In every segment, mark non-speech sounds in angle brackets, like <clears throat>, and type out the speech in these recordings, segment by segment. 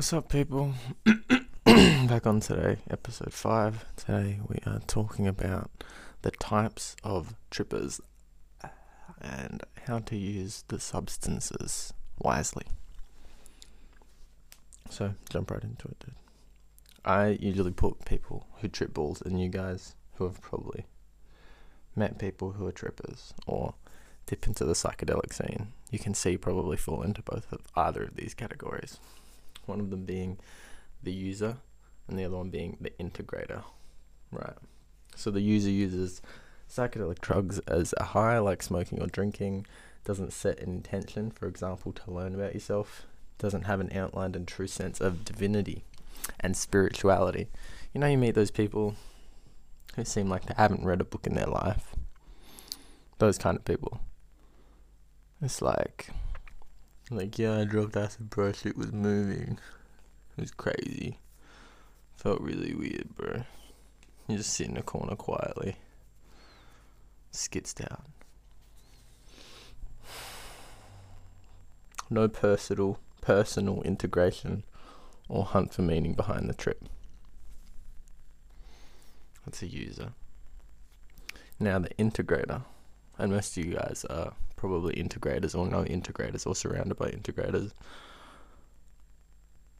What's up, people? <clears throat> Back on today, episode 5. Today we are talking about the types of trippers and how to use the substances wisely. So, jump right into it, dude. I usually put people who trip balls and you guys who have probably met people who are trippers or dip into the psychedelic scene. You can see probably fall into both of either of these categories one of them being the user and the other one being the integrator. Right. So the user uses psychedelic drugs as a high, like smoking or drinking, doesn't set an intention, for example, to learn about yourself, doesn't have an outlined and true sense of divinity and spirituality. You know, you meet those people who seem like they haven't read a book in their life. Those kind of people. It's like like, yeah, I dropped acid, bro. Shit was moving. It was crazy. Felt really weird, bro. You just sit in a corner quietly. Skits down. No personal personal integration or hunt for meaning behind the trip. That's a user. Now the integrator, and most of you guys are probably integrators or no integrators or surrounded by integrators.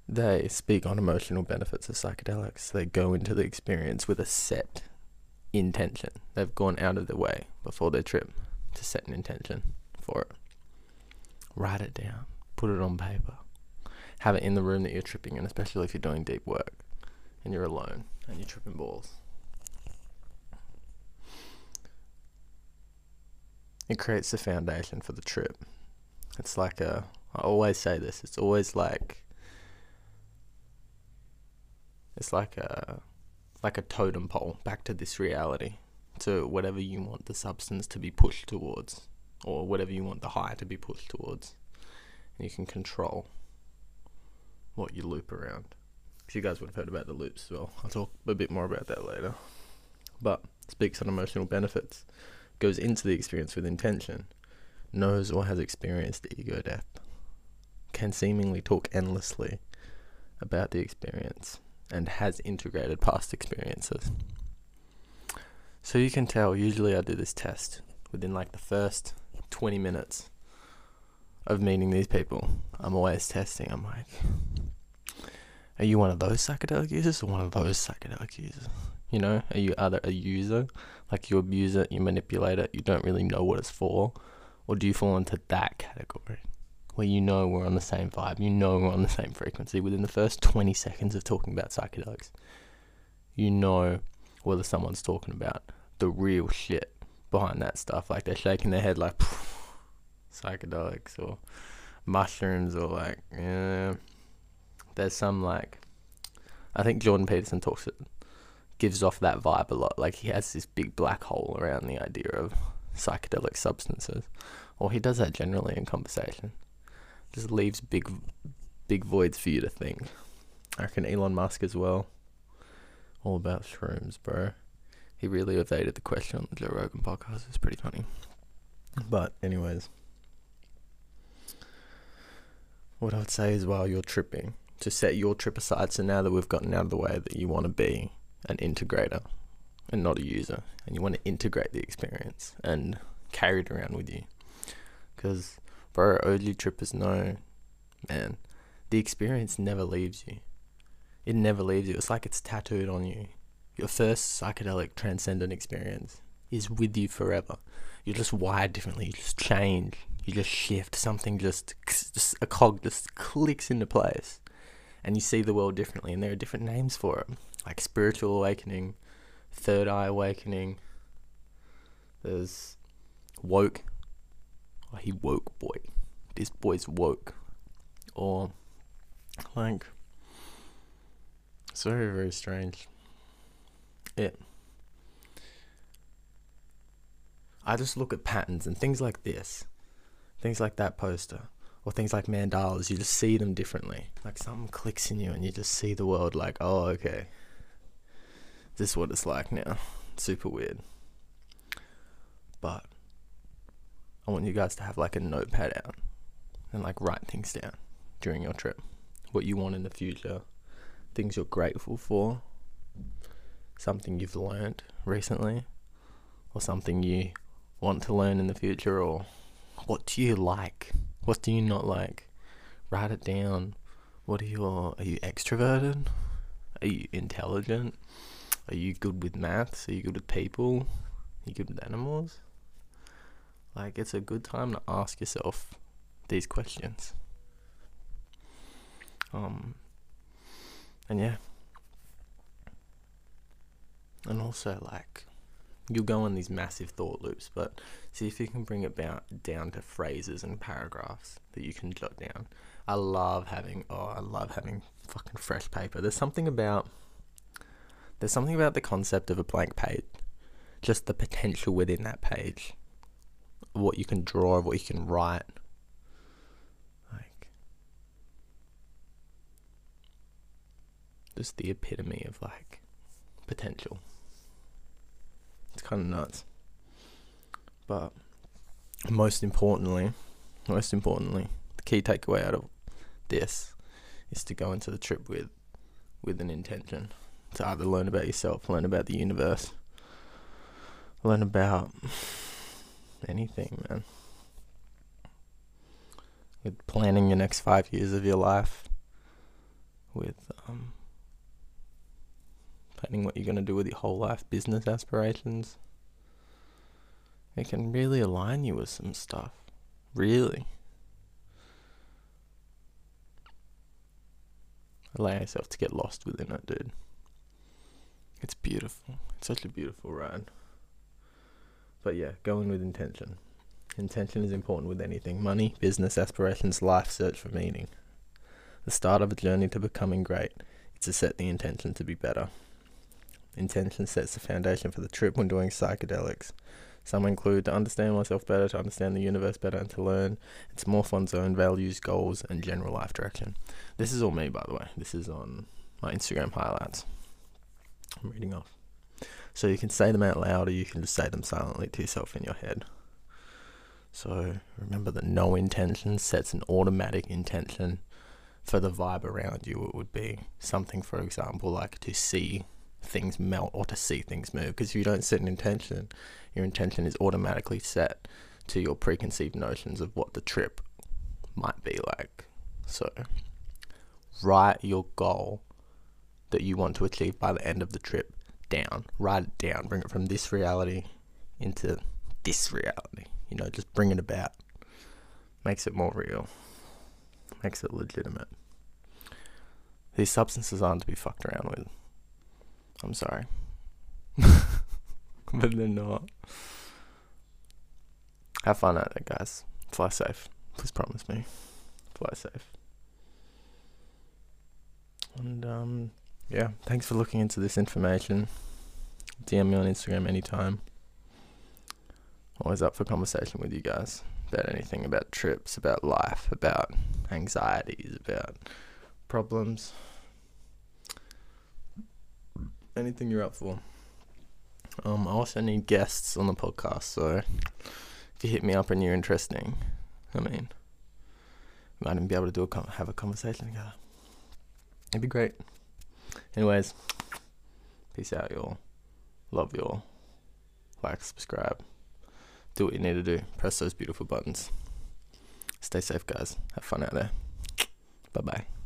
They speak on emotional benefits of psychedelics. They go into the experience with a set intention. They've gone out of their way before their trip to set an intention for it. Write it down, put it on paper, have it in the room that you're tripping in, especially if you're doing deep work and you're alone and you're tripping balls. It creates the foundation for the trip. It's like a, I always say this, it's always like, it's like a, like a totem pole back to this reality, to whatever you want the substance to be pushed towards, or whatever you want the high to be pushed towards. And you can control what you loop around. You guys would have heard about the loops as well. I'll talk a bit more about that later. But speaks on emotional benefits goes into the experience with intention, knows or has experienced ego death, can seemingly talk endlessly about the experience, and has integrated past experiences. So you can tell, usually I do this test within like the first 20 minutes of meeting these people. I'm always testing. I'm like, are you one of those psychedelic users or one of those psychedelic users? You know, are you either a user, like you abuse it, you manipulate it, you don't really know what it's for, or do you fall into that category where you know we're on the same vibe, you know we're on the same frequency within the first 20 seconds of talking about psychedelics? You know whether someone's talking about the real shit behind that stuff, like they're shaking their head like psychedelics or mushrooms or like yeah. There's some like I think Jordan Peterson talks it gives off that vibe a lot. Like he has this big black hole around the idea of psychedelic substances, or he does that generally in conversation. Just leaves big, big voids for you to think. I reckon Elon Musk as well. All about shrooms, bro. He really evaded the question on the Joe Rogan podcast. It's pretty funny. But anyways, what I would say is while you're tripping, to set your trip aside. So now that we've gotten out of the way that you want to be an integrator and not a user, and you want to integrate the experience and carry it around with you. Because, bro, OG trippers know, man, the experience never leaves you. It never leaves you. It's like it's tattooed on you. Your first psychedelic transcendent experience is with you forever. You're just wired differently. You just change. You just shift. Something just, just a cog just clicks into place, and you see the world differently. And there are different names for it like spiritual awakening, third eye awakening. There's woke. Oh, he woke boy. This boy's woke. Or like it's very very strange. It. I just look at patterns and things like this, things like that poster, or things like mandalas. You just see them differently. Like something clicks in you, and you just see the world like, oh, okay, this is what it's like now. Super weird. But I want you guys to have like a notepad out and like write things down during your trip. what you want in the future, things you're grateful for, something you've learned recently, or something you want to learn in the future, or what do you like? What do you not like? Write it down. What are your are you extroverted? Are you intelligent? Are you good with maths? Are you good with people? Are you good with animals? Like it's a good time to ask yourself these questions. Um and yeah. And also like you'll go on these massive thought loops, but see if you can bring it down to phrases and paragraphs that you can jot down. I love having oh, I love having fucking fresh paper. There's something about there's something about the concept of a blank page. Just the potential within that page. What you can draw, what you can write. Like just the epitome of like potential. Kind of nuts. But most importantly, most importantly, the key takeaway out of this is to go into the trip with with an intention to either learn about yourself, learn about the universe, learn about anything, man. With planning your next five years of your life, with um, planning what you're going to do with your whole life, business aspirations. It can really align you with some stuff. Really. Allow yourself to get lost within it, dude. It's beautiful. It's such a beautiful ride. But yeah, going with intention. Intention is important with anything money, business, aspirations, life, search for meaning. The start of a journey to becoming great is to set the intention to be better. Intention sets the foundation for the trip when doing psychedelics. Some include to understand myself better, to understand the universe better, and to learn its morph one's own values, goals, and general life direction. This is all me, by the way. This is on my Instagram highlights. I'm reading off. So you can say them out loud or you can just say them silently to yourself in your head. So remember that no intention sets an automatic intention for the vibe around you. It would be something, for example, like to see things melt or to see things move. Because if you don't set an intention, your intention is automatically set to your preconceived notions of what the trip might be like. So, write your goal that you want to achieve by the end of the trip down. Write it down. Bring it from this reality into this reality. You know, just bring it about. Makes it more real. Makes it legitimate. These substances aren't to be fucked around with. I'm sorry. <laughs> but they're not. Have fun out there, guys. Fly safe. Please promise me. Fly safe. And, um, yeah, thanks for looking into this information. DM me on Instagram anytime. Always up for conversation with you guys about anything about trips, about life, about anxieties, about problems anything you're up for. Um, I also need guests on the podcast, so if you hit me up and you're interesting, I mean, we might even be able to do a have a conversation together. It'd be great. Anyways, peace out, y'all. Love y'all. Like, subscribe. Do what you need to do. Press those beautiful buttons. Stay safe, guys. Have fun out there. Bye bye.